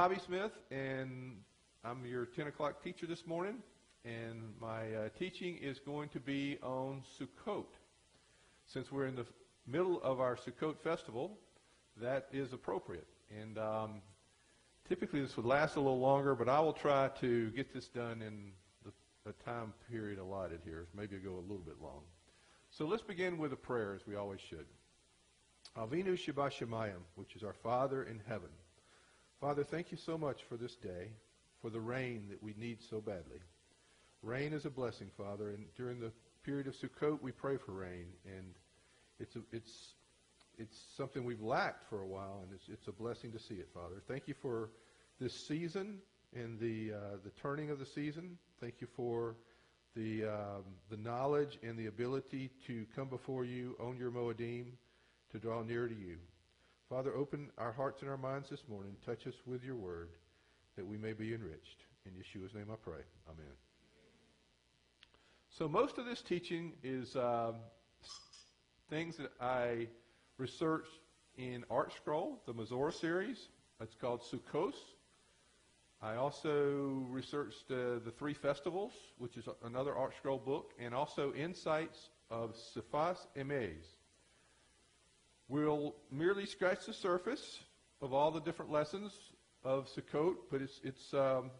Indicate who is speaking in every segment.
Speaker 1: Bobby Smith, and I'm your 10 o'clock teacher this morning, and my uh, teaching is going to be on Sukkot. Since we're in the middle of our Sukkot festival, that is appropriate. And um, typically this would last a little longer, but I will try to get this done in the, the time period allotted here. Maybe I'll go a little bit long. So let's begin with a prayer, as we always should. Avinu Shabbat which is our Father in heaven. Father, thank you so much for this day, for the rain that we need so badly. Rain is a blessing, Father, and during the period of Sukkot, we pray for rain, and it's a, it's it's something we've lacked for a while, and it's it's a blessing to see it, Father. Thank you for this season and the uh, the turning of the season. Thank you for the um, the knowledge and the ability to come before you on your Moedim, to draw near to you. Father, open our hearts and our minds this morning. Touch us with your word that we may be enriched. In Yeshua's name I pray. Amen. So most of this teaching is um, things that I researched in Art Scroll, the Mesorah series. It's called Sukkos. I also researched uh, the three festivals, which is another Art Scroll book, and also Insights of Sifas Emes, We'll merely scratch the surface of all the different lessons of Sukkot, but it's, it's, um,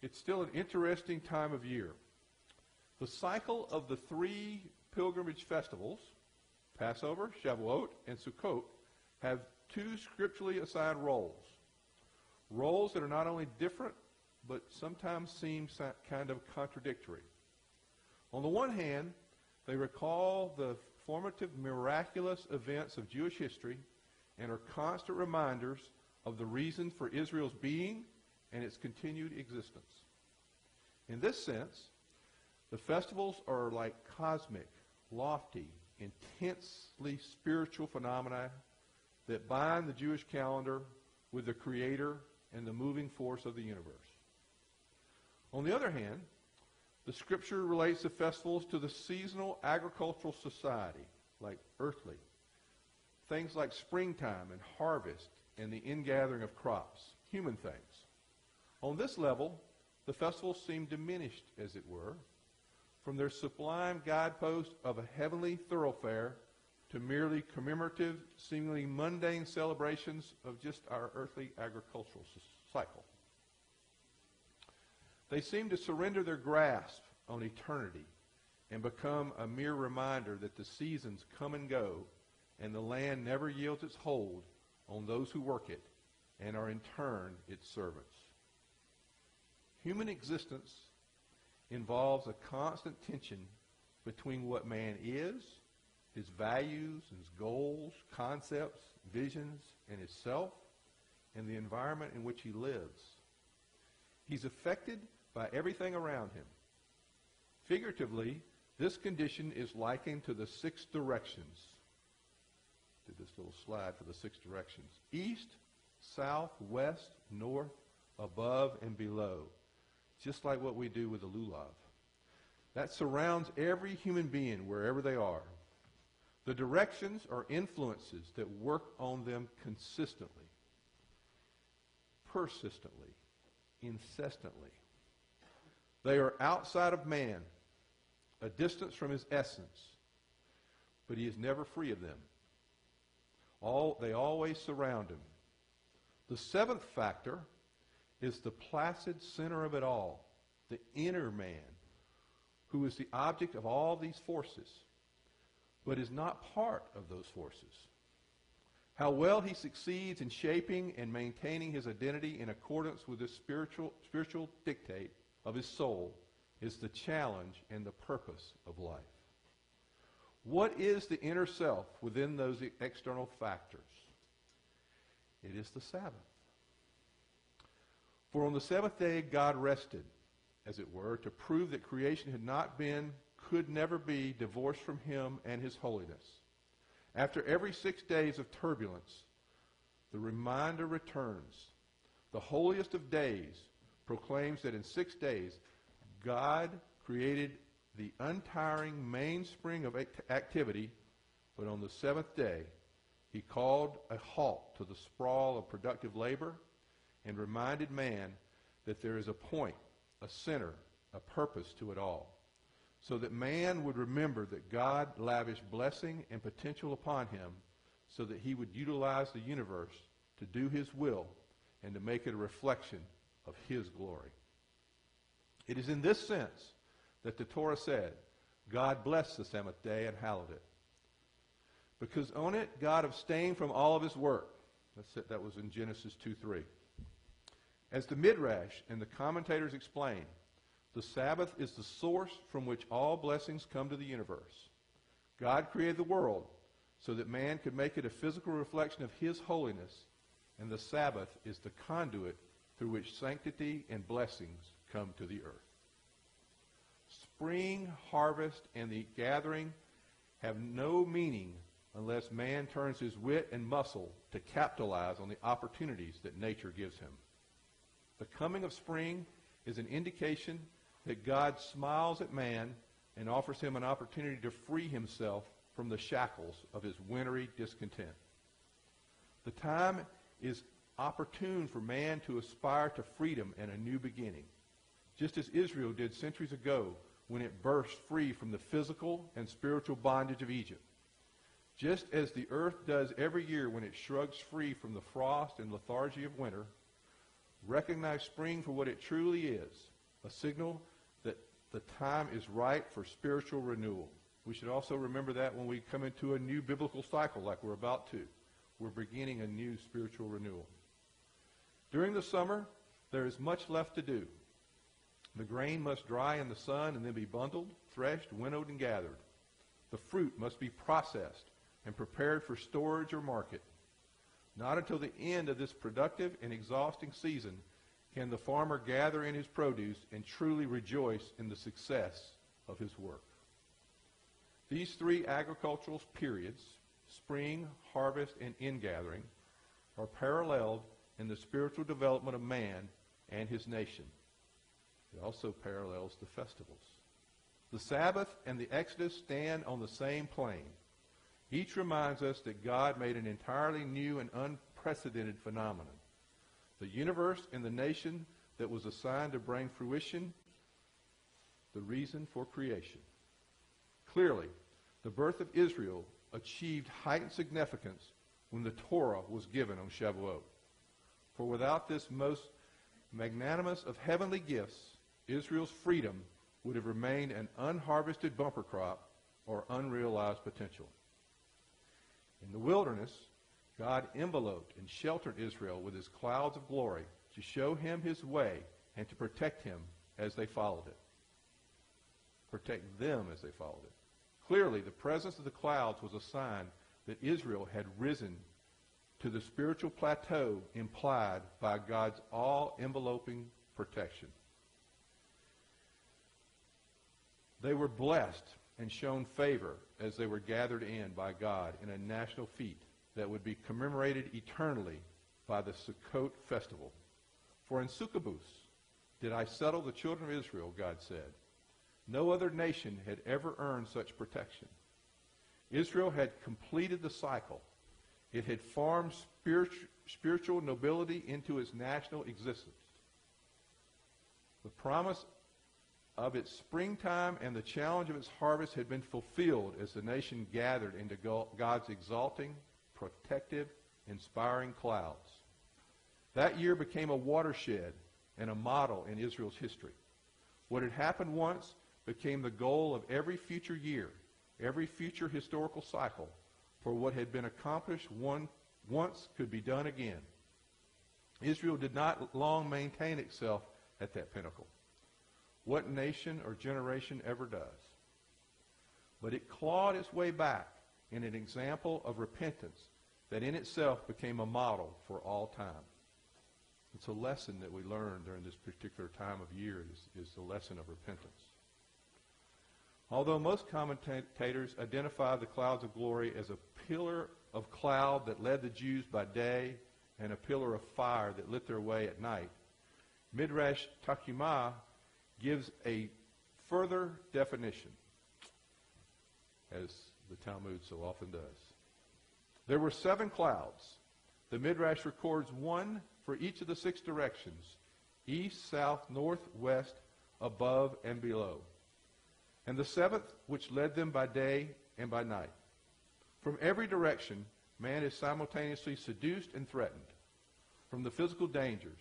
Speaker 1: it's still an interesting time of year. The cycle of the three pilgrimage festivals, Passover, Shavuot, and Sukkot, have two scripturally assigned roles. Roles that are not only different, but sometimes seem kind of contradictory. On the one hand, they recall the formative, miraculous events of Jewish history and are constant reminders of the reason for Israel's being and its continued existence. In this sense, the festivals are like cosmic, lofty, intensely spiritual phenomena that bind the Jewish calendar with the Creator and the moving force of the universe. On the other hand, the scripture relates the festivals to the seasonal agricultural society, like earthly. Things like springtime and harvest and the ingathering of crops, human things. On this level, the festivals seem diminished, as it were, from their sublime guidepost of a heavenly thoroughfare to merely commemorative, seemingly mundane celebrations of just our earthly agricultural cycle. They seem to surrender their grasp on eternity and become a mere reminder that the seasons come and go and the land never yields its hold on those who work it and are in turn its servants. Human existence involves a constant tension between what man is, his values, his goals, concepts, visions, and his self, and the environment in which he lives. He's affected by everything around him. Figuratively, this condition is likened to the six directions. Did this little slide for the six directions. East, south, west, north, above, and below. Just like what we do with the lulav. That surrounds every human being wherever they are. The directions are influences that work on them consistently, persistently, incessantly. They are outside of man, a distance from his essence, but he is never free of them. All, they always surround him. The seventh factor is the placid center of it all, the inner man, who is the object of all these forces, but is not part of those forces. How well he succeeds in shaping and maintaining his identity in accordance with this spiritual, spiritual dictate of his soul is the challenge and the purpose of life. What is the inner self within those external factors? It is the Sabbath. For on the seventh day God rested, as it were, to prove that creation had not been, could never be, divorced from him and his holiness. After every six days of turbulence, the reminder returns. The holiest of days proclaims that in six days God created the untiring mainspring of activity, but on the seventh day, he called a halt to the sprawl of productive labor and reminded man that there is a point, a center, a purpose to it all, so that man would remember that God lavished blessing and potential upon him so that he would utilize the universe to do his will and to make it a reflection of his glory. It is in this sense that the Torah said, God blessed the seventh day and hallowed it. Because on it, God abstained from all of his work. That's. That was in Genesis 2.3. As the Midrash and the commentators explain, the Sabbath is the source from which all blessings come to the universe. God created the world so that man could make it a physical reflection of his holiness, and the Sabbath is the conduit through which sanctity and blessings come to the earth. Spring, harvest, and the gathering have no meaning unless man turns his wit and muscle to capitalize on the opportunities that nature gives him. The coming of spring is an indication that God smiles at man and offers him an opportunity to free himself from the shackles of his wintry discontent. The time is opportune for man to aspire to freedom and a new beginning, just as Israel did centuries ago when it burst free from the physical and spiritual bondage of Egypt. Just as the earth does every year when it shrugs free from the frost and lethargy of winter, recognize spring for what it truly is, a signal that the time is right for spiritual renewal. We should also remember that when we come into a new biblical cycle like we're about to. We're beginning a new spiritual renewal. During the summer, there is much left to do. The grain must dry in the sun and then be bundled, threshed, winnowed, and gathered. The fruit must be processed and prepared for storage or market. Not until the end of this productive and exhausting season can the farmer gather in his produce and truly rejoice in the success of his work. These three agricultural periods, spring, harvest, and ingathering, are paralleled in the spiritual development of man and his nation. It also parallels the festivals. The Sabbath and the Exodus stand on the same plane. Each reminds us that God made an entirely new and unprecedented phenomenon. The universe and the nation that was assigned to bring fruition the reason for creation. Clearly, the birth of Israel achieved heightened significance when the Torah was given on Shavuot. For without this most magnanimous of heavenly gifts, Israel's freedom would have remained an unharvested bumper crop or unrealized potential. In the wilderness, God enveloped and sheltered Israel with his clouds of glory to show him his way and to protect him as they followed it. Protect them as they followed it. Clearly, the presence of the clouds was a sign that Israel had risen to the spiritual plateau implied by God's all-enveloping protection. They were blessed and shown favor as they were gathered in by God in a national feat that would be commemorated eternally by the Sukkot festival. For in Sukkot did I settle the children of Israel, God said. No other nation had ever earned such protection. Israel had completed the cycle. It had formed spiritual nobility into its national existence. The promise of its springtime and the challenge of its harvest had been fulfilled as the nation gathered into God's exalting, protective, inspiring clouds. That year became a watershed and a model in Israel's history. What had happened once became the goal of every future year, every future historical cycle, for what had been accomplished one, once could be done again. Israel did not long maintain itself at that pinnacle. What nation or generation ever does? But it clawed its way back in an example of repentance that in itself became a model for all time. It's a lesson that we learn during this particular time of year is, is the lesson of repentance. Although most commentators identify the clouds of glory as a pillar of cloud that led the Jews by day and a pillar of fire that lit their way at night, Midrash Tanchuma gives a further definition, as the Talmud so often does. There were seven clouds. The Midrash records one for each of the six directions, east, south, north, west, above, and below. And the seventh, which led them by day and by night. From every direction, man is simultaneously seduced and threatened. From the physical dangers,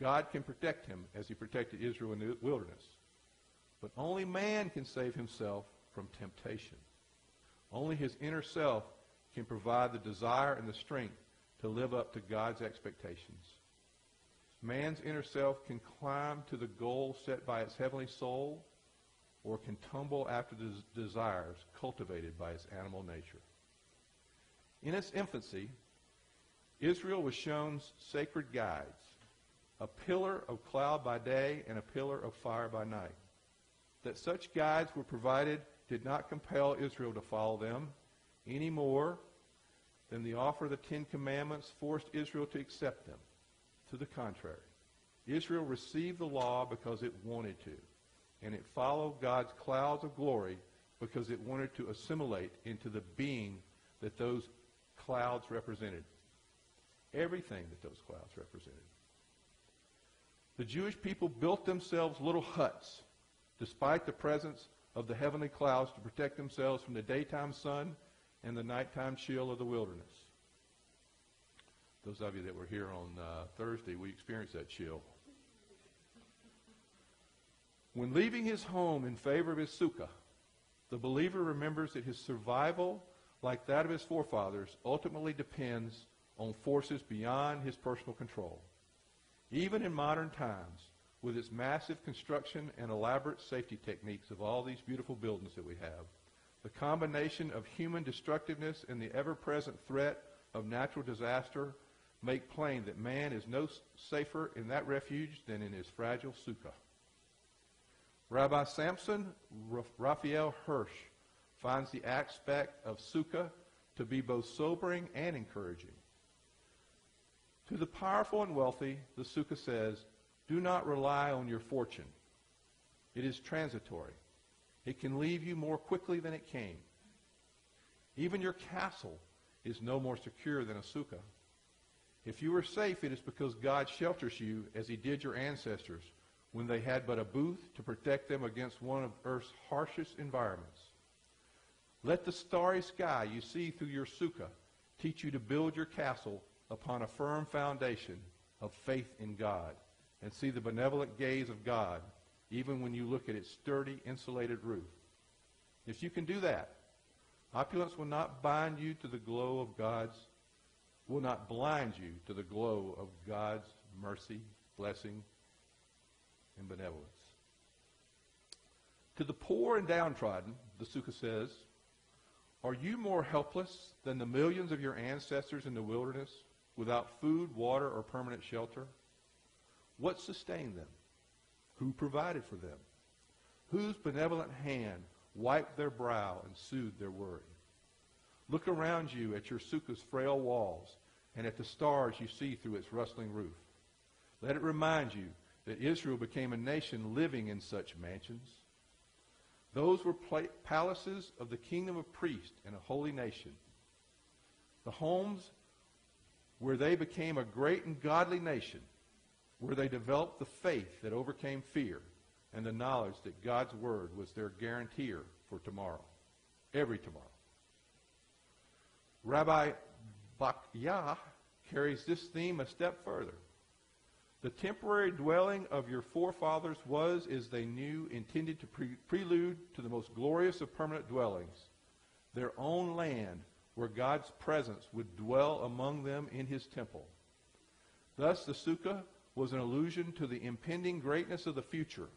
Speaker 1: God can protect him as he protected Israel in the wilderness. But only man can save himself from temptation. Only his inner self can provide the desire and the strength to live up to God's expectations. Man's inner self can climb to the goal set by its heavenly soul or can tumble after the desires cultivated by its animal nature. In its infancy, Israel was shown sacred guides, a pillar of cloud by day and a pillar of fire by night. That such guides were provided did not compel Israel to follow them any more than the offer of the Ten Commandments forced Israel to accept them. To the contrary, Israel received the law because it wanted to, and it followed God's clouds of glory because it wanted to assimilate into the being that those clouds represented. Everything that those clouds represented. The Jewish people built themselves little huts despite the presence of the heavenly clouds to protect themselves from the daytime sun and the nighttime chill of the wilderness. Those of you that were here on uh, Thursday, we experienced that chill. When leaving his home in favor of his sukkah, the believer remembers that his survival, like that of his forefathers, ultimately depends on forces beyond his personal control. Even in modern times, with its massive construction and elaborate safety techniques of all these beautiful buildings that we have, the combination of human destructiveness and the ever-present threat of natural disaster make plain that man is no safer in that refuge than in his fragile sukkah. Rabbi Samson Raphael Hirsch finds the aspect of sukkah to be both sobering and encouraging. To the powerful and wealthy, the sukkah says, do not rely on your fortune. It is transitory. It can leave you more quickly than it came. Even your castle is no more secure than a sukkah. If you are safe, it is because God shelters you as he did your ancestors when they had but a booth to protect them against one of Earth's harshest environments. Let the starry sky you see through your sukkah teach you to build your castle upon a firm foundation of faith in God and see the benevolent gaze of God even when you look at its sturdy, insulated roof. If you can do that, opulence will not bind you to the glow of God's, will not blind you to the glow of God's mercy, blessing, and benevolence. To the poor and downtrodden, the Sukkah says, are you more helpless than the millions of your ancestors in the wilderness without food, water, or permanent shelter? What sustained them? Who provided for them? Whose benevolent hand wiped their brow and soothed their worry? Look around you at your sukkah's frail walls and at the stars you see through its rustling roof. Let it remind you that Israel became a nation living in such mansions. Those were palaces of the kingdom of priests and a holy nation. The homes where they became a great and godly nation where they developed the faith that overcame fear and the knowledge that God's word was their guarantor for tomorrow, every tomorrow. Rabbi Bachya carries this theme a step further. The temporary dwelling of your forefathers was, as they knew, intended to pre- prelude to the most glorious of permanent dwellings, their own land where God's presence would dwell among them in his temple. Thus the Sukkah was an allusion to the impending greatness of the future.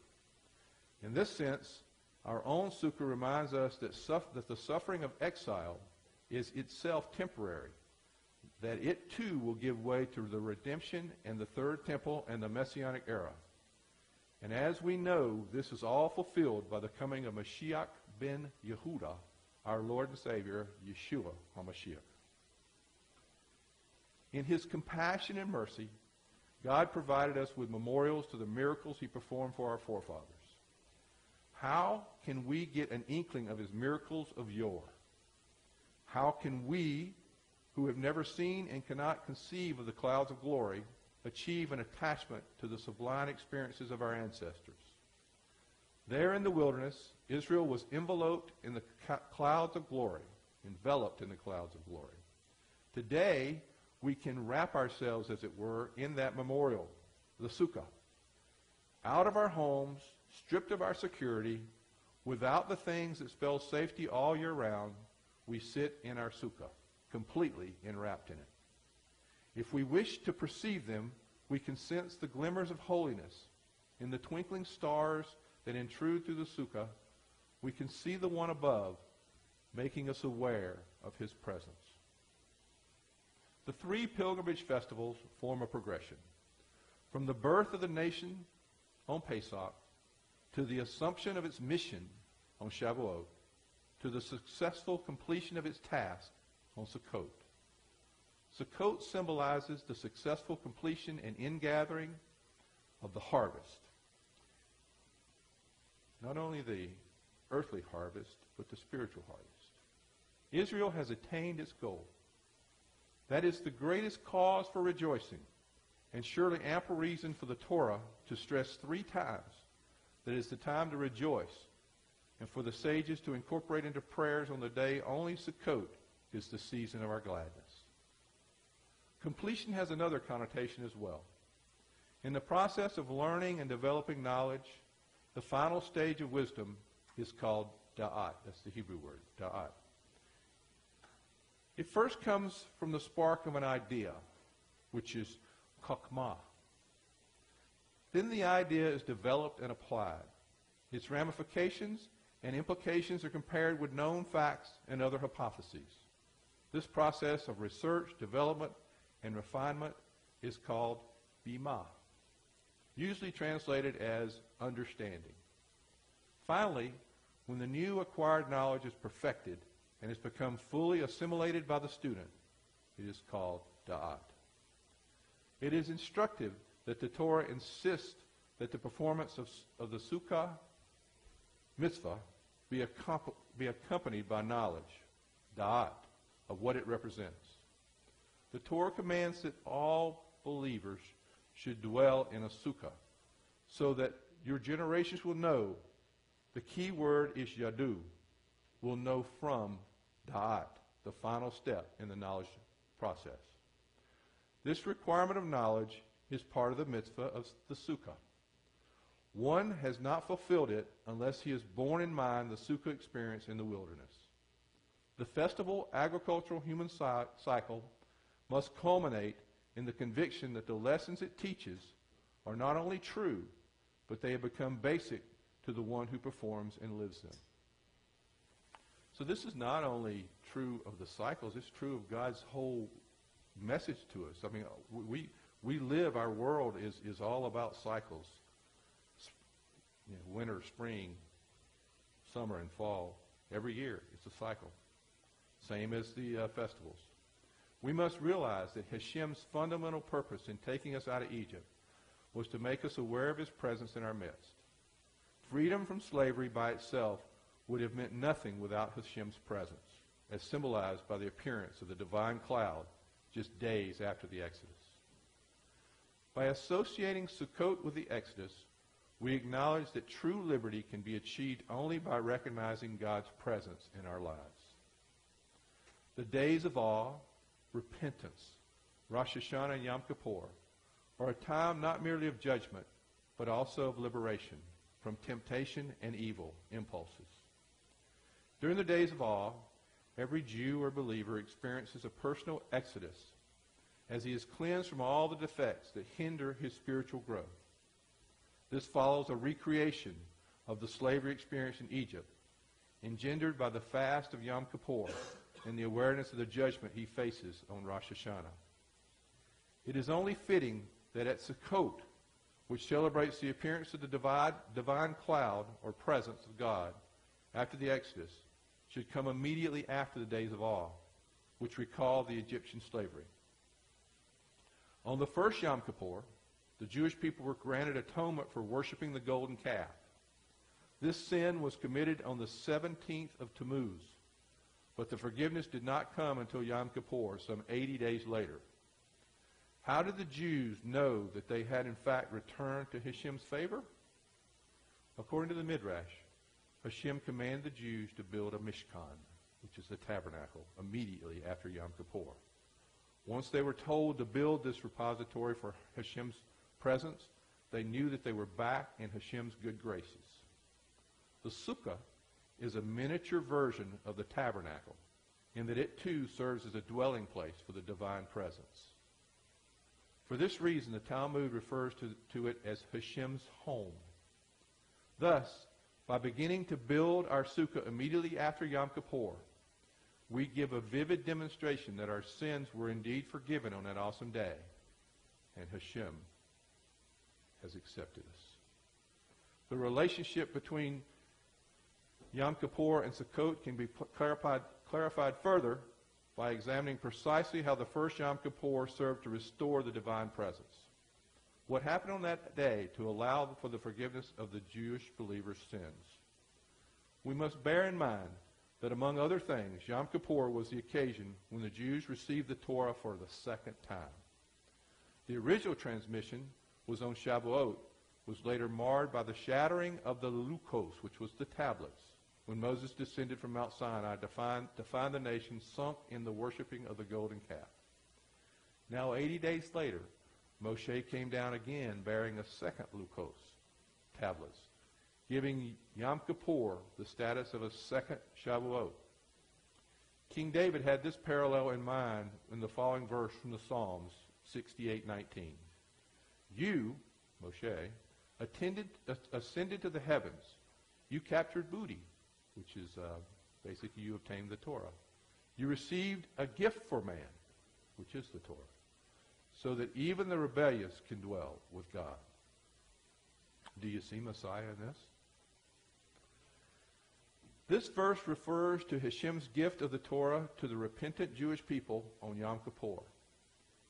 Speaker 1: In this sense, our own sukkah reminds us that, that the suffering of exile is itself temporary, that it too will give way to the redemption and the third temple and the messianic era. And as we know, this is all fulfilled by the coming of Mashiach ben Yehuda, our Lord and Savior, Yeshua HaMashiach. In his compassion and mercy, God provided us with memorials to the miracles he performed for our forefathers. How can we get an inkling of his miracles of yore? How can we, who have never seen and cannot conceive of the clouds of glory achieve an attachment to the sublime experiences of our ancestors. There in the wilderness, Israel was enveloped in the clouds of glory, enveloped in the clouds of glory. Today, we can wrap ourselves, as it were, in that memorial, the sukkah. Out of our homes, stripped of our security, without the things that spell safety all year round, we sit in our sukkah, completely enwrapped in it. If we wish to perceive them, we can sense the glimmers of holiness in the twinkling stars that intrude through the sukkah. We can see the one above, making us aware of his presence. The three pilgrimage festivals form a progression. From the birth of the nation on Pesach to the assumption of its mission on Shavuot to the successful completion of its task on Sukkot. Sukkot symbolizes the successful completion and ingathering of the harvest. Not only the earthly harvest, but the spiritual harvest. Israel has attained its goal. That is the greatest cause for rejoicing, and surely ample reason for the Torah to stress three times that it is the time to rejoice, and for the sages to incorporate into prayers on the day only Sukkot is the season of our gladness. Completion has another connotation as well. In the process of learning and developing knowledge, the final stage of wisdom is called da'at. That's the Hebrew word, da'at. It first comes from the spark of an idea, which is chokmah. Then the idea is developed and applied. Its ramifications and implications are compared with known facts and other hypotheses. This process of research, development, and refinement is called binah, usually translated as understanding. Finally, when the new acquired knowledge is perfected and has become fully assimilated by the student, it is called da'at. It is instructive that the Torah insists that the performance of, of the sukkah mitzvah be, be accompanied by knowledge, da'at, of what it represents. The Torah commands that all believers should dwell in a sukkah so that your generations will know the key word is yadu, will know from da'at, the final step in the knowledge process. This requirement of knowledge is part of the mitzvah of the sukkah. One has not fulfilled it unless he has borne in mind the sukkah experience in the wilderness. The festival agricultural human cycle must culminate in the conviction that the lessons it teaches are not only true, but they have become basic to the one who performs and lives them. So this is not only true of the cycles, it's true of God's whole message to us. I mean, we, we live, our world is, is all about cycles you know, winter, spring, summer, and fall. Every year, it's a cycle. Same as the uh, festivals. We must realize that Hashem's fundamental purpose in taking us out of Egypt was to make us aware of his presence in our midst. Freedom from slavery by itself would have meant nothing without Hashem's presence, as symbolized by the appearance of the divine cloud just days after the Exodus. By associating Sukkot with the Exodus, we acknowledge that true liberty can be achieved only by recognizing God's presence in our lives. The days of awe, repentance, Rosh Hashanah and Yom Kippur, are a time not merely of judgment, but also of liberation from temptation and evil impulses. During the days of awe, every Jew or believer experiences a personal exodus as he is cleansed from all the defects that hinder his spiritual growth. This follows a recreation of the slavery experience in Egypt, engendered by the fast of Yom Kippur and the awareness of the judgment he faces on Rosh Hashanah. It is only fitting that at Sukkot, which celebrates the appearance of the divine, divine cloud or presence of God after the Exodus, should come immediately after the days of awe, which recall the Egyptian slavery. On the first Yom Kippur, the Jewish people were granted atonement for worshiping the golden calf. This sin was committed on the 17th of Tammuz, but the forgiveness did not come until Yom Kippur, some 80 days later. How did the Jews know that they had in fact returned to Hashem's favor? According to the Midrash, Hashem commanded the Jews to build a Mishkan, which is the tabernacle, immediately after Yom Kippur. Once they were told to build this repository for Hashem's presence, they knew that they were back in Hashem's good graces. The sukkah is a miniature version of the tabernacle in that it too serves as a dwelling place for the divine presence. For this reason, the Talmud refers to, to it as Hashem's home. Thus, by beginning to build our sukkah immediately after Yom Kippur, we give a vivid demonstration that our sins were indeed forgiven on that awesome day, and Hashem has accepted us. The relationship between Yom Kippur and Sukkot can be clarified, clarified further by examining precisely how the first Yom Kippur served to restore the divine presence. What happened on that day to allow for the forgiveness of the Jewish believers' sins? We must bear in mind that among other things, Yom Kippur was the occasion when the Jews received the Torah for the second time. The original transmission was on Shavuot, was later marred by the shattering of the Luchos, which was the tablets, when Moses descended from Mount Sinai to find, to find the nation sunk in the worshiping of the golden calf. Now, 80 days later, Moshe came down again bearing a second Luchos, tablets, giving Yom Kippur the status of a second Shavuot. King David had this parallel in mind in the following verse from the Psalms 68:19. You, Moshe, attended, ascended to the heavens. You captured booty, which is uh, basically you obtained the Torah. You received a gift for man, which is the Torah, so that even the rebellious can dwell with God. Do you see Messiah in this? This verse refers to Hashem's gift of the Torah to the repentant Jewish people on Yom Kippur.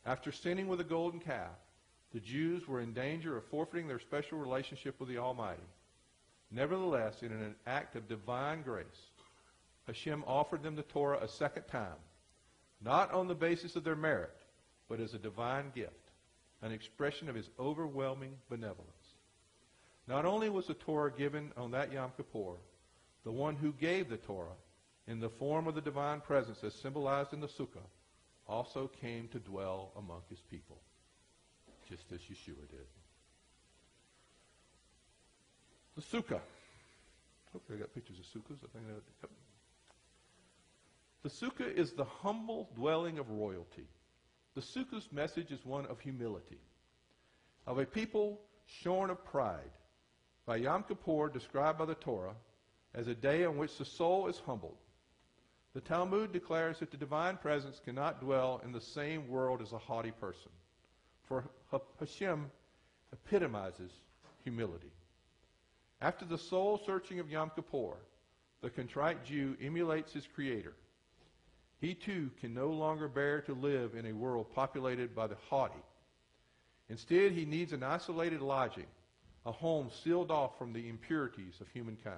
Speaker 1: After sinning with a golden calf, the Jews were in danger of forfeiting their special relationship with the Almighty. Nevertheless, in an act of divine grace, Hashem offered them the Torah a second time, not on the basis of their merit, but as a divine gift, an expression of his overwhelming benevolence. Not only was the Torah given on that Yom Kippur, the one who gave the Torah, in the form of the divine presence as symbolized in the Sukkah, also came to dwell among his people just as Yeshua did. The sukkah. Oh, Hopefully I got pictures of sukkahs. I think The sukkah is the humble dwelling of royalty. The sukkah's message is one of humility, of a people shorn of pride. By Yom Kippur, described by the Torah as a day on which the soul is humbled. The Talmud declares that the divine presence cannot dwell in the same world as a haughty person. For Hashem epitomizes humility. After the soul searching of Yom Kippur, the contrite Jew emulates his Creator. He too can no longer bear to live in a world populated by the haughty. Instead, he needs an isolated lodging, a home sealed off from the impurities of humankind.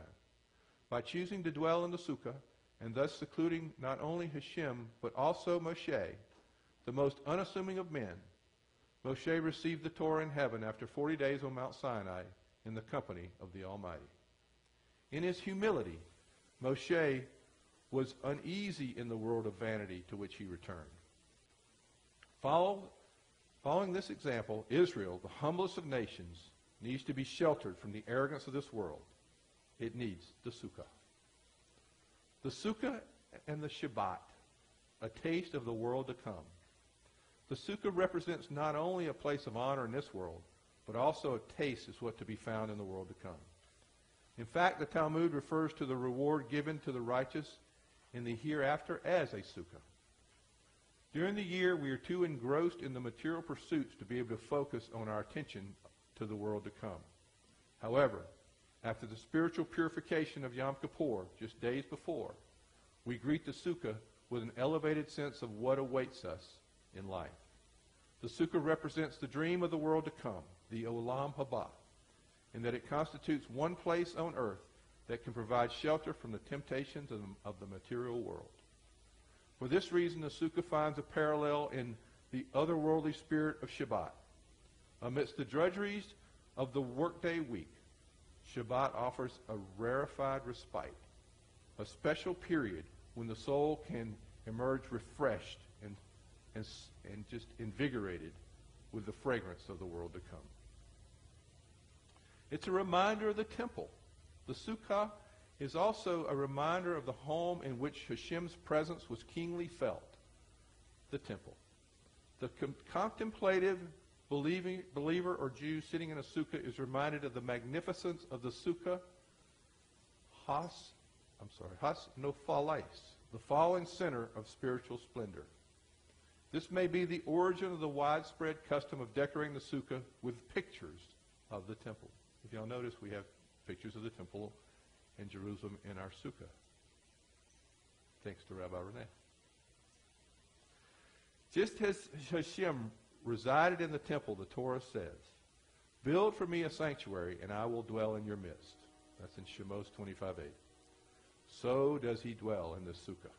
Speaker 1: By choosing to dwell in the sukkah, and thus secluding not only Hashem, but also Moshe, the most unassuming of men, Moshe received the Torah in heaven after 40 days on Mount Sinai in the company of the Almighty. In his humility, Moshe was uneasy in the world of vanity to which he returned. Follow, following this example, Israel, the humblest of nations, needs to be sheltered from the arrogance of this world. It needs the sukkah. The sukkah and the Shabbat, a taste of the world to come. The sukkah represents not only a place of honor in this world, but also a taste is what to be found in the world to come. In fact, the Talmud refers to the reward given to the righteous in the hereafter as a sukkah. During the year, we are too engrossed in the material pursuits to be able to focus on our attention to the world to come. However, after the spiritual purification of Yom Kippur, just days before, we greet the sukkah with an elevated sense of what awaits us in life. The sukkah represents the dream of the world to come, the Olam Haba, in that it constitutes one place on earth that can provide shelter from the temptations of the, of the material world. For this reason, the sukkah finds a parallel in the otherworldly spirit of Shabbat. Amidst the drudgeries of the workday week, Shabbat offers a rarefied respite, a special period when the soul can emerge refreshed and, and, and just invigorated with the fragrance of the world to come. It's a reminder of the temple. The sukkah is also a reminder of the home in which Hashem's presence was keenly felt, the temple. The com- contemplative believing, believer or Jew sitting in a sukkah is reminded of the magnificence of the sukkah has, I'm sorry, has nophalais, the falling center of spiritual splendor. This may be the origin of the widespread custom of decorating the sukkah with pictures of the temple. If y'all notice, we have pictures of the temple in Jerusalem in our sukkah. Thanks to Rabbi Renee. Just as Hashem resided in the temple, the Torah says, Build for me a sanctuary, and I will dwell in your midst. That's in Shemos 25.8. So does he dwell in the sukkah.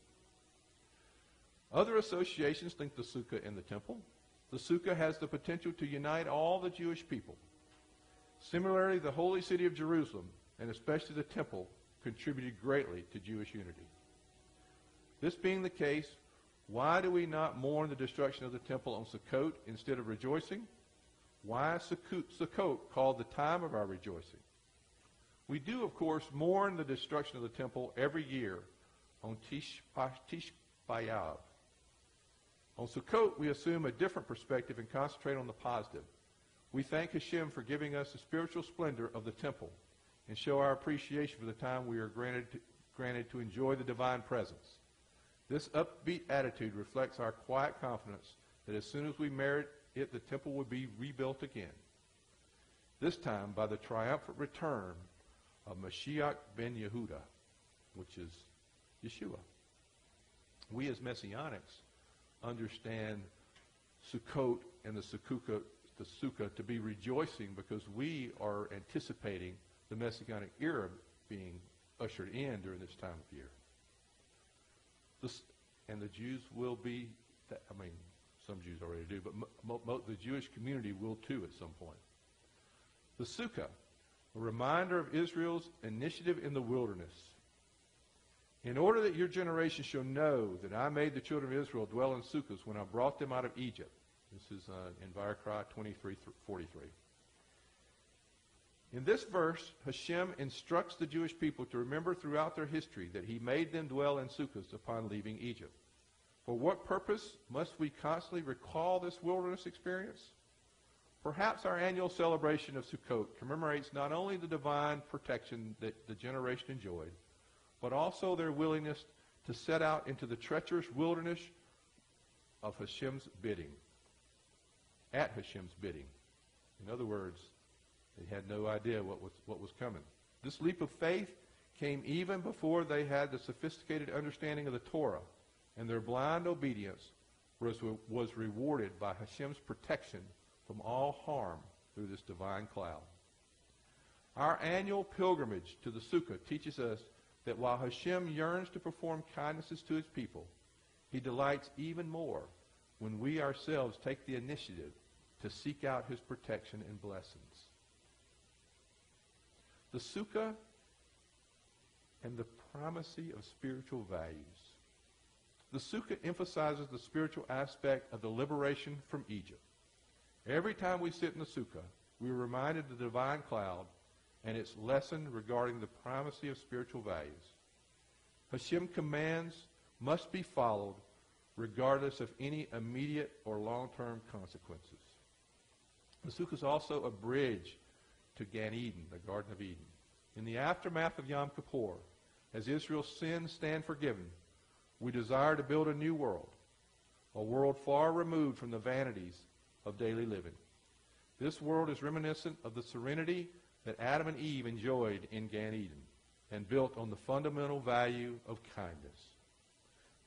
Speaker 1: Other associations think the sukkah in the temple. The sukkah has the potential to unite all the Jewish people. Similarly, the holy city of Jerusalem, and especially the temple, contributed greatly to Jewish unity. This being the case, why do we not mourn the destruction of the temple on Sukkot instead of rejoicing? Why is Sukkot called the time of our rejoicing? We do, of course, mourn the destruction of the temple every year on Tish, Tish B'Av. On Sukkot, we assume a different perspective and concentrate on the positive. We thank Hashem for giving us the spiritual splendor of the temple and show our appreciation for the time we are granted to, granted to enjoy the divine presence. This upbeat attitude reflects our quiet confidence that as soon as we merit it, the temple will be rebuilt again. This time by the triumphant return of Mashiach ben Yehuda, which is Yeshua. We as Messianics understand Sukkot and the Sukkot, the Sukkah to be rejoicing because we are anticipating the Messianic era being ushered in during this time of year. This, and the Jews will be, I mean, some Jews already do, but the Jewish community will too at some point. The Sukkah, a reminder of Israel's initiative in the wilderness. In order that your generation shall know that I made the children of Israel dwell in sukkahs when I brought them out of Egypt. This is uh, in Vayikra 23:43. In this verse, Hashem instructs the Jewish people to remember throughout their history that he made them dwell in sukkahs upon leaving Egypt. For what purpose must we constantly recall this wilderness experience? Perhaps our annual celebration of Sukkot commemorates not only the divine protection that the generation enjoyed, but also their willingness to set out into the treacherous wilderness of Hashem's bidding, at Hashem's bidding. In other words, they had no idea what was, what was coming. This leap of faith came even before they had the sophisticated understanding of the Torah, and their blind obedience was, was rewarded by Hashem's protection from all harm through this divine cloud. Our annual pilgrimage to the Sukkah teaches us that while Hashem yearns to perform kindnesses to his people, he delights even more when we ourselves take the initiative to seek out his protection and blessings. The Sukkah and the primacy of spiritual values. The Sukkah emphasizes the spiritual aspect of the liberation from Egypt. Every time we sit in the Sukkah, we are reminded of the divine cloud and its lesson regarding the primacy of spiritual values. Hashem commands must be followed regardless of any immediate or long-term consequences. The Sukkah is also a bridge to Gan Eden, the Garden of Eden. In the aftermath of Yom Kippur, as Israel's sins stand forgiven, we desire to build a new world, a world far removed from the vanities of daily living. This world is reminiscent of the serenity that Adam and Eve enjoyed in Gan Eden and built on the fundamental value of kindness.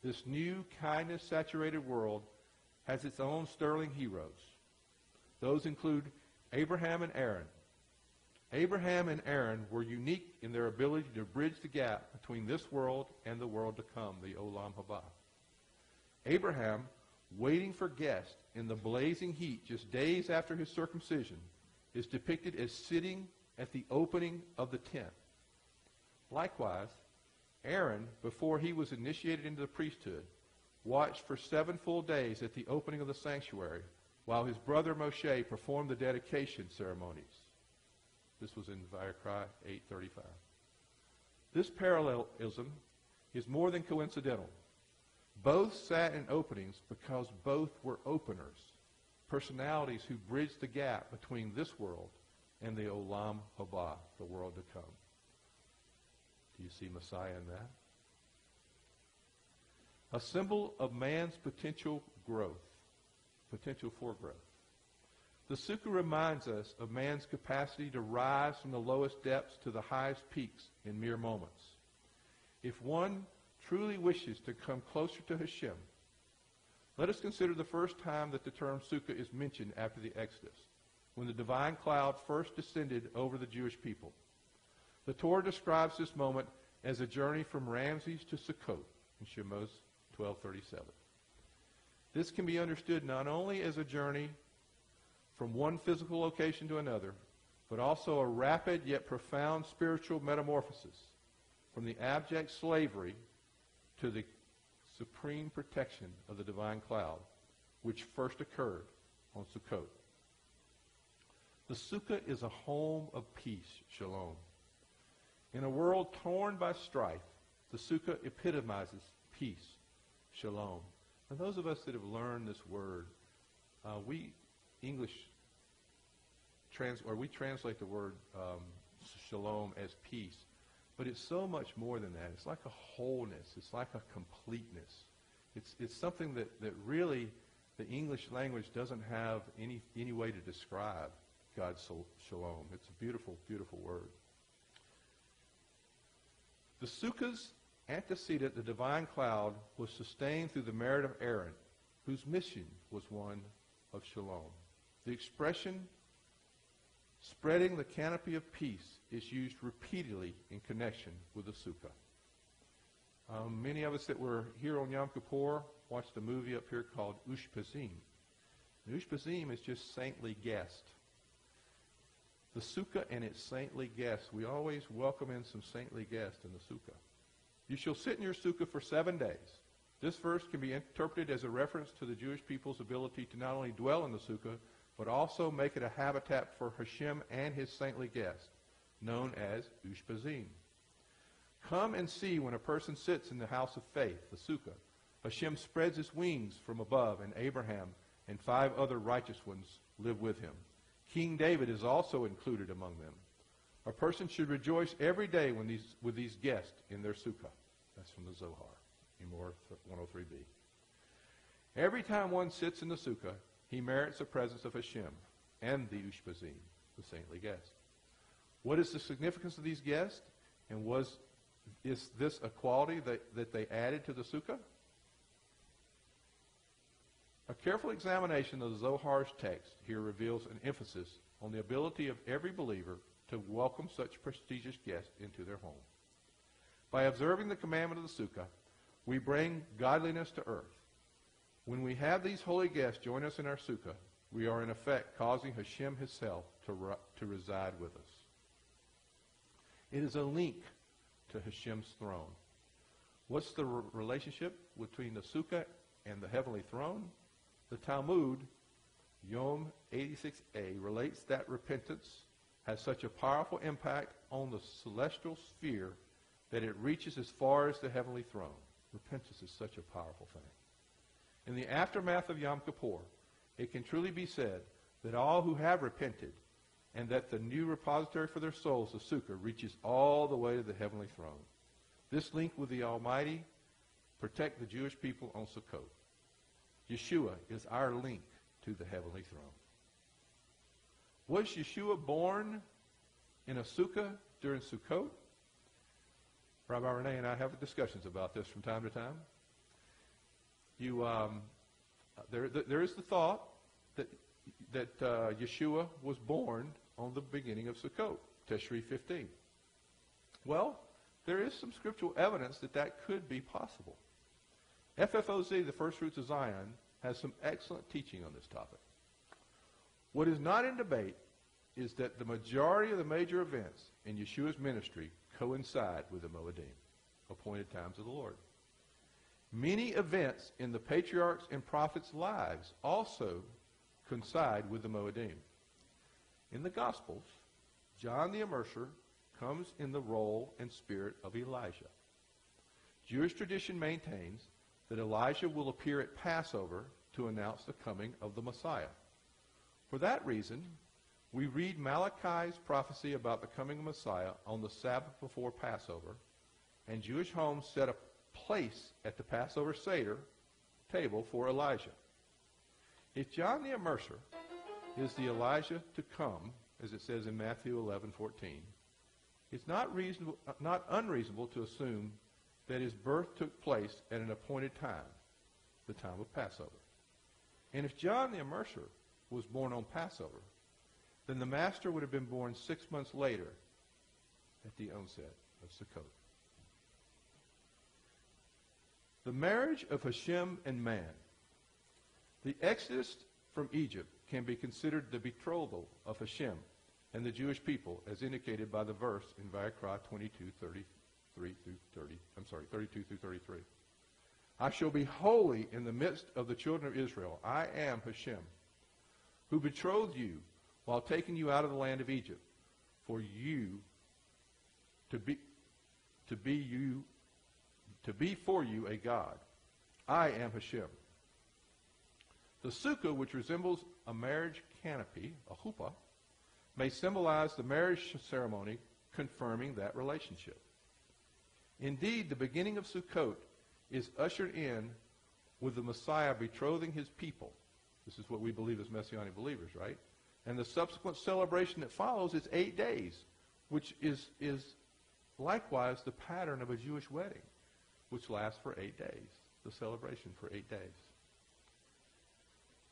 Speaker 1: This new kindness-saturated world has its own sterling heroes. Those include Abraham and Aaron, Abraham and Aaron were unique in their ability to bridge the gap between this world and the world to come, the Olam Haba. Abraham waiting for guests in the blazing heat just days after his circumcision, is depicted as sitting at the opening of the tent. Likewise, Aaron, before he was initiated into the priesthood, watched for seven full days at the opening of the sanctuary while his brother Moshe performed the dedication ceremonies. This was in Vayikra 835. This parallelism is more than coincidental. Both sat in openings because both were openers, personalities who bridged the gap between this world and the Olam Haba, the world to come. Do you see Messiah in that? A symbol of man's potential growth, potential for growth. The Sukkah reminds us of man's capacity to rise from the lowest depths to the highest peaks in mere moments. If one truly wishes to come closer to Hashem, let us consider the first time that the term Sukkah is mentioned after the Exodus, when the divine cloud first descended over the Jewish people. The Torah describes this moment as a journey from Ramses to Sukkot in Shemos 1237. This can be understood not only as a journey from one physical location to another, but also a rapid yet profound spiritual metamorphosis from the abject slavery to the supreme protection of the divine cloud, which first occurred on Sukkot. The Sukkah is a home of peace, shalom. In a world torn by strife, the Sukkah epitomizes peace, shalom. And those of us that have learned this word, uh, we English trans or we translate the word um, shalom as peace, but it's so much more than that. It's like a wholeness. It's like a completeness. It's it's something that that really the English language doesn't have any any way to describe God's shalom. It's a beautiful, beautiful word. The Sukkah's antecedent, the divine cloud, was sustained through the merit of Aaron, whose mission was one of shalom. The expression spreading the canopy of peace is used repeatedly in connection with the Sukkah. Um, many of us that were here on Yom Kippur watched a movie up here called Ushpizim. Ushpizim is just saintly guest. The Sukkah and its saintly guests. We always welcome in some saintly guests in the Sukkah. You shall sit in your sukkah for seven days. This verse can be interpreted as a reference to the Jewish people's ability to not only dwell in the sukkah, but also make it a habitat for Hashem and his saintly guest, known as Ushpizim. Come and see when a person sits in the house of faith, the sukkah. Hashem spreads his wings from above, and Abraham and five other righteous ones live with him. King David is also included among them. A person should rejoice every day when these, with these guests in their sukkah. That's from the Zohar, Emor 103b. Every time one sits in the sukkah, he merits the presence of Hashem and the Ushpizim, the saintly guest. What is the significance of these guests? And was is this a quality that, that they added to the sukkah? A careful examination of the Zohar's text here reveals an emphasis on the ability of every believer to welcome such prestigious guests into their home. By observing the commandment of the Sukkah, we bring godliness to earth. When we have these holy guests join us in our Sukkah, we are in effect causing Hashem himself to, to reside with us. It is a link to Hashem's throne. What's the re- relationship between the Sukkah and the heavenly throne? The Talmud, Yoma 86a, relates that repentance has such a powerful impact on the celestial sphere that it reaches as far as the heavenly throne. Repentance is such a powerful thing. In the aftermath of Yom Kippur, it can truly be said that all who have repented and that the new repository for their souls, the Sukkah, reaches all the way to the heavenly throne. This link with the Almighty protect the Jewish people on Sukkot. Yeshua is our link to the heavenly throne. Was Yeshua born in a sukkah during Sukkot? Rabbi Renee and I have discussions about this from time to time. You, um, there, there is the thought that, that uh, Yeshua was born on the beginning of Sukkot, Tishri 15. Well, there is some scriptural evidence that that could be possible. FFOZ, the First Fruits of Zion, has some excellent teaching on this topic. What is not in debate is that the majority of the major events in Yeshua's ministry coincide with the Moedim, appointed times of the Lord. Many events in the patriarchs and prophets' lives also coincide with the Moedim. In the Gospels, John the Immerser comes in the role and spirit of Elijah. Jewish tradition maintains that Elijah will appear at Passover to announce the coming of the Messiah. For that reason, we read Malachi's prophecy about the coming of Messiah on the Sabbath before Passover, and Jewish homes set a place at the Passover Seder table for Elijah. If John the Immerser is the Elijah to come, as it says in Matthew 11:14, it's not reasonable, not unreasonable to assume that his birth took place at an appointed time, the time of Passover. And if John the Immerser was born on Passover, then the master would have been born six months later at the onset of Sukkot. The marriage of Hashem and man. The exodus from Egypt can be considered the betrothal of Hashem and the Jewish people, as indicated by the verse in Vayikra 22, 33 through 30. I'm sorry, 32 through 33. I shall be holy in the midst of the children of Israel. I am Hashem, who betrothed you while taking you out of the land of Egypt, for you to be to be you to be for you a God. I am Hashem. The sukkah, which resembles a marriage canopy, a chuppah, may symbolize the marriage ceremony confirming that relationship. Indeed, the beginning of Sukkot is ushered in with the Messiah betrothing his people. This is what we believe as Messianic believers, right? And the subsequent celebration that follows is eight days, which is, is likewise the pattern of a Jewish wedding, which lasts for eight days, the celebration for eight days.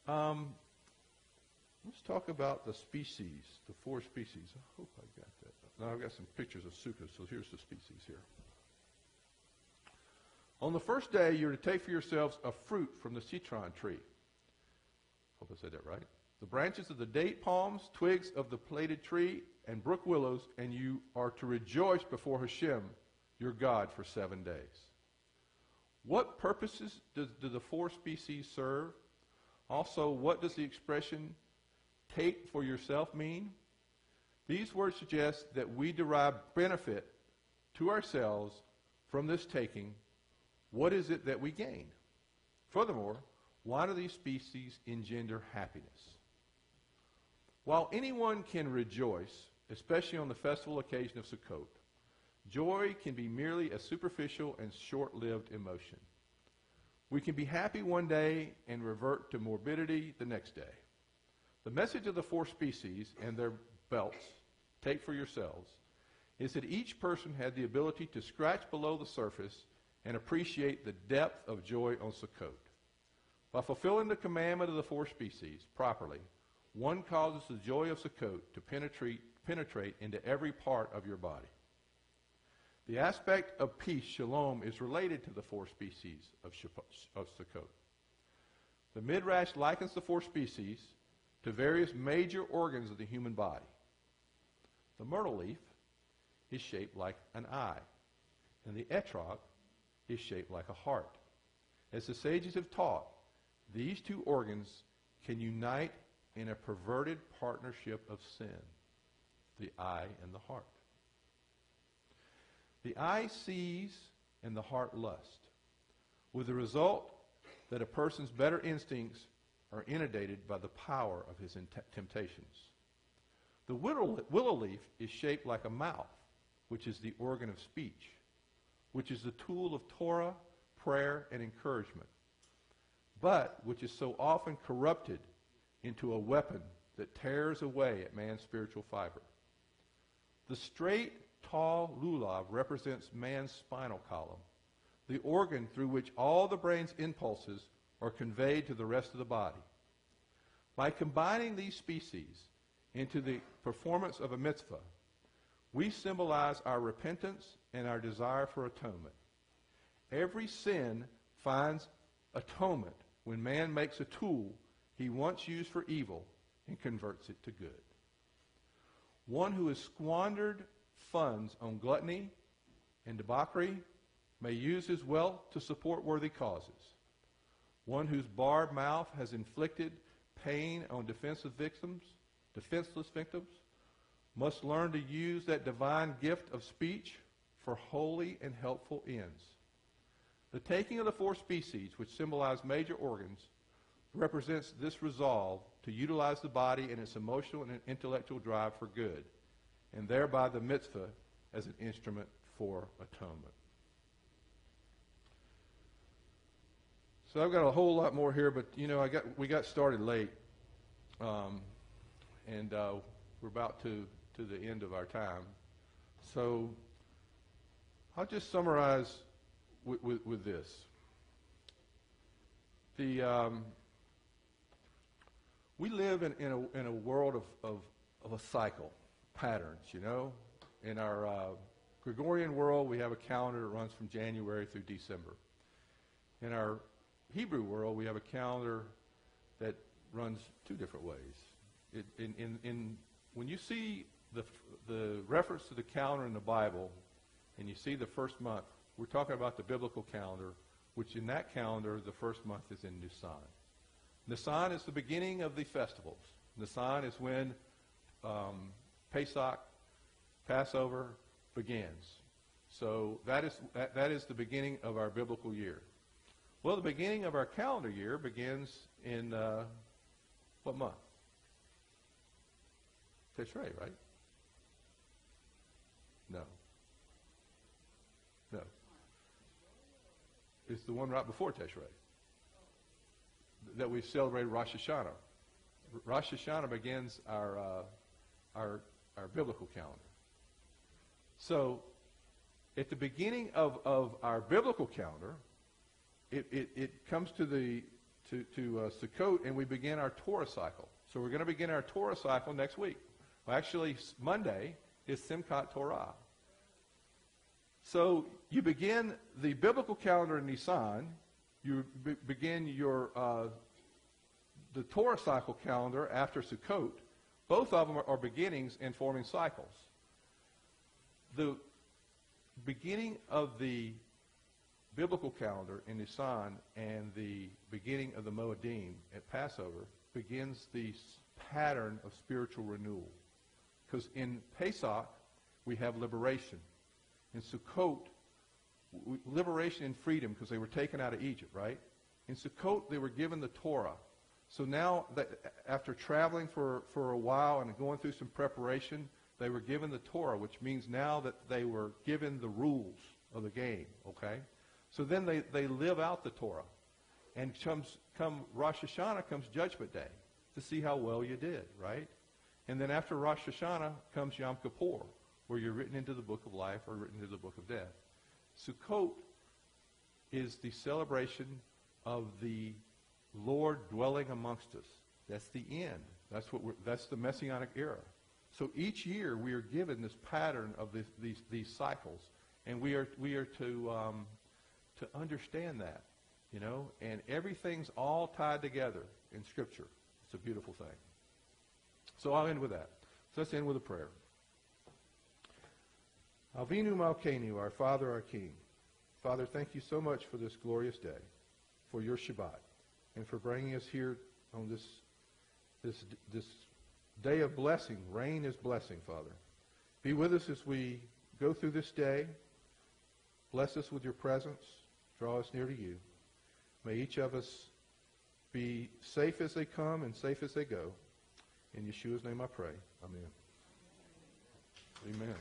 Speaker 1: Um, let's talk about the species, the four species. I hope I got that. Now I've got some pictures of sukkahs, so here's the species here. On the first day, you're to take for yourselves a fruit from the citron tree. Hope I said that right the branches of the date palms, twigs of the plaited tree, and brook willows, and you are to rejoice before Hashem, your God, for seven days. What purposes do, do the four species serve? Also, what does the expression take for yourself mean? These words suggest that we derive benefit to ourselves from this taking. What is it that we gain? Furthermore, why do these species engender happiness? While anyone can rejoice, especially on the festival occasion of Sukkot, joy can be merely a superficial and short-lived emotion. We can be happy one day and revert to morbidity the next day. The message of the four species and their belts, take for yourselves, is that each person had the ability to scratch below the surface and appreciate the depth of joy on Sukkot. By fulfilling the commandment of the four species properly, one causes the joy of Sukkot to penetrate, penetrate into every part of your body. The aspect of peace, shalom, is related to the four species of, of Sukkot. The Midrash likens the four species to various major organs of the human body. The myrtle leaf is shaped like an eye, and the etrog is shaped like a heart. As the sages have taught, these two organs can unite in a perverted partnership of sin, the eye and the heart. The eye sees and the heart lust, with the result that a person's better instincts are inundated by the power of his temptations. The willow, willow leaf is shaped like a mouth, which is the organ of speech, which is the tool of Torah, prayer, and encouragement, but which is so often corrupted into a weapon that tears away at man's spiritual fiber. The straight, tall lulav represents man's spinal column, the organ through which all the brain's impulses are conveyed to the rest of the body. By combining these species into the performance of a mitzvah, we symbolize our repentance and our desire for atonement. Every sin finds atonement when man makes a tool he once used for evil and converts it to good. One who has squandered funds on gluttony and debauchery may use his wealth to support worthy causes. One whose barbed mouth has inflicted pain on defensive victims, defenseless victims, must learn to use that divine gift of speech for holy and helpful ends. The taking of the four species, which symbolize major organs, represents this resolve to utilize the body and its emotional and intellectual drive for good, and thereby the mitzvah as an instrument for atonement. So I've got a whole lot more here, but you know, I got we got started late, um, and uh, we're about to to the end of our time. So I'll just summarize with, with, with this. The um, we live in, in, a, in a world of, of, of a cycle, patterns, you know. In our uh, Gregorian world, we have a calendar that runs from January through December. In our Hebrew world, we have a calendar that runs two different ways. It, in, in, in, when you see the, the reference to the calendar in the Bible, and you see the first month, we're talking about the biblical calendar, which in that calendar, the first month is in Nisan. Nisan is the beginning of the festivals. Nisan is when um, Pesach, Passover, begins. So that is, that, that is the beginning of our biblical year. Well, the beginning of our calendar year begins in uh, what month? Tishrei, right? No. No. It's the one right before Tishrei that we celebrate Rosh Hashanah. Rosh Hashanah begins our, uh, our, our biblical calendar. So, at the beginning of, of our biblical calendar, it, it, it comes to the to, to uh, Sukkot, and we begin our Torah cycle. So we're going to begin our Torah cycle next week. Well, actually, Monday is Simchat Torah. So you begin the biblical calendar in Nisan, you be- begin your uh, the Torah cycle calendar after Sukkot. Both of them are, are beginnings and forming cycles. The beginning of the biblical calendar in Nisan and the beginning of the Moedim at Passover begins the pattern of spiritual renewal. Because in Pesach, we have liberation. In Sukkot, liberation and freedom because they were taken out of Egypt, right? In Sukkot, they were given the Torah. So now, that, after traveling for, for a while and going through some preparation, they were given the Torah, which means now that they were given the rules of the game, okay? So then they, they live out the Torah. And comes, come Rosh Hashanah comes Judgment Day to see how well you did, right? And then after Rosh Hashanah comes Yom Kippur, where you're written into the book of life or written into the book of death. Sukkot is the celebration of the Lord dwelling amongst us. That's the end. That's what that's the messianic era. So each year we are given this pattern of this, these these cycles, and we are we are to um, to understand that, you know, and everything's all tied together in Scripture. It's a beautiful thing. So I'll end with that. So let's end with a prayer. Avinu Malkenu, our Father, our King. Father, thank you so much for this glorious day, for your Shabbat, and for bringing us here on this, this, this day of blessing. Rain is blessing, Father. Be with us as we go through this day. Bless us with your presence. Draw us near to you. May each of us be safe as they come and safe as they go. In Yeshua's name I pray. Amen. Amen.